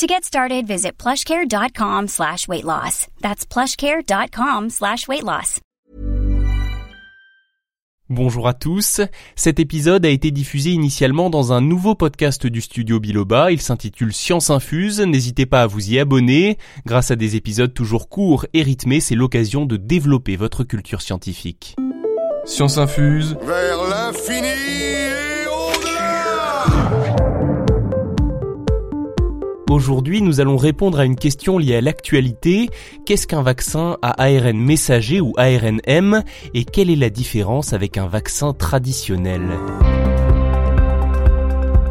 To get started, visit plushcare.com slash weight loss. That's plushcare.com slash weight loss. Bonjour à tous. Cet épisode a été diffusé initialement dans un nouveau podcast du studio Biloba. Il s'intitule Science Infuse. N'hésitez pas à vous y abonner. Grâce à des épisodes toujours courts et rythmés, c'est l'occasion de développer votre culture scientifique. Science Infuse. Vers Aujourd'hui, nous allons répondre à une question liée à l'actualité. Qu'est-ce qu'un vaccin à ARN messager ou ARNM et quelle est la différence avec un vaccin traditionnel?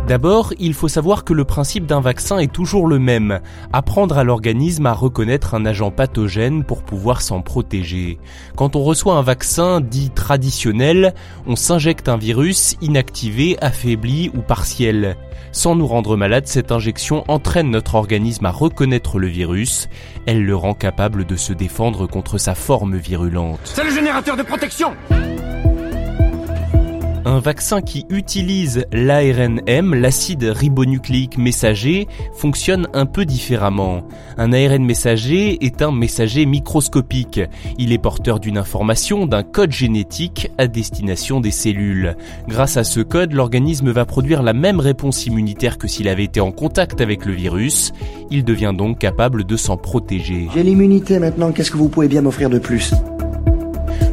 D'abord, il faut savoir que le principe d'un vaccin est toujours le même, apprendre à l'organisme à reconnaître un agent pathogène pour pouvoir s'en protéger. Quand on reçoit un vaccin dit traditionnel, on s'injecte un virus inactivé, affaibli ou partiel. Sans nous rendre malade, cette injection entraîne notre organisme à reconnaître le virus, elle le rend capable de se défendre contre sa forme virulente. C'est le générateur de protection Un vaccin qui utilise l'ARNM, l'acide ribonucléique messager, fonctionne un peu différemment. Un ARN messager est un messager microscopique. Il est porteur d'une information, d'un code génétique à destination des cellules. Grâce à ce code, l'organisme va produire la même réponse immunitaire que s'il avait été en contact avec le virus. Il devient donc capable de s'en protéger. J'ai l'immunité maintenant, qu'est-ce que vous pouvez bien m'offrir de plus?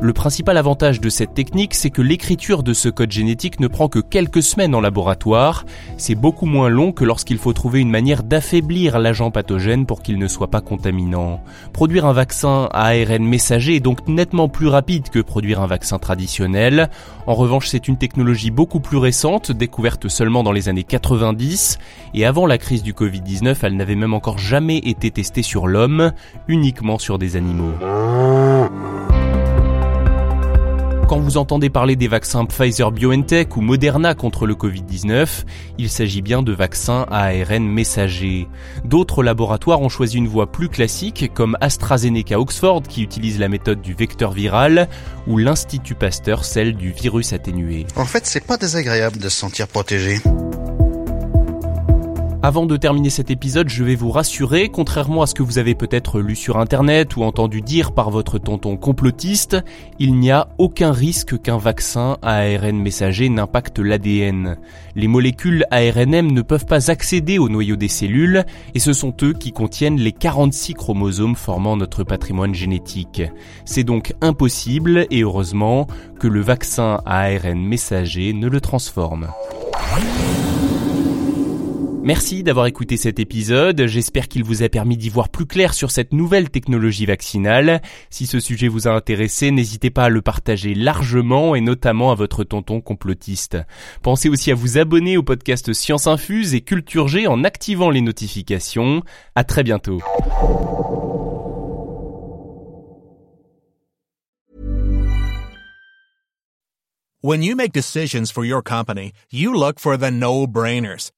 Le principal avantage de cette technique, c'est que l'écriture de ce code génétique ne prend que quelques semaines en laboratoire. C'est beaucoup moins long que lorsqu'il faut trouver une manière d'affaiblir l'agent pathogène pour qu'il ne soit pas contaminant. Produire un vaccin à ARN messager est donc nettement plus rapide que produire un vaccin traditionnel. En revanche, c'est une technologie beaucoup plus récente, découverte seulement dans les années 90, et avant la crise du Covid-19, elle n'avait même encore jamais été testée sur l'homme, uniquement sur des animaux. Quand vous entendez parler des vaccins Pfizer BioNTech ou Moderna contre le Covid-19, il s'agit bien de vaccins à ARN messager. D'autres laboratoires ont choisi une voie plus classique comme AstraZeneca Oxford qui utilise la méthode du vecteur viral ou l'Institut Pasteur celle du virus atténué. En fait, c'est pas désagréable de se sentir protégé. Avant de terminer cet épisode, je vais vous rassurer, contrairement à ce que vous avez peut-être lu sur internet ou entendu dire par votre tonton complotiste, il n'y a aucun risque qu'un vaccin à ARN messager n'impacte l'ADN. Les molécules ARNM ne peuvent pas accéder au noyau des cellules et ce sont eux qui contiennent les 46 chromosomes formant notre patrimoine génétique. C'est donc impossible et heureusement que le vaccin à ARN messager ne le transforme. Merci d'avoir écouté cet épisode, j'espère qu'il vous a permis d'y voir plus clair sur cette nouvelle technologie vaccinale. Si ce sujet vous a intéressé, n'hésitez pas à le partager largement et notamment à votre tonton complotiste. Pensez aussi à vous abonner au podcast Science Infuse et Culture G en activant les notifications. À très bientôt. When you make decisions for your company, you look for the no-brainers.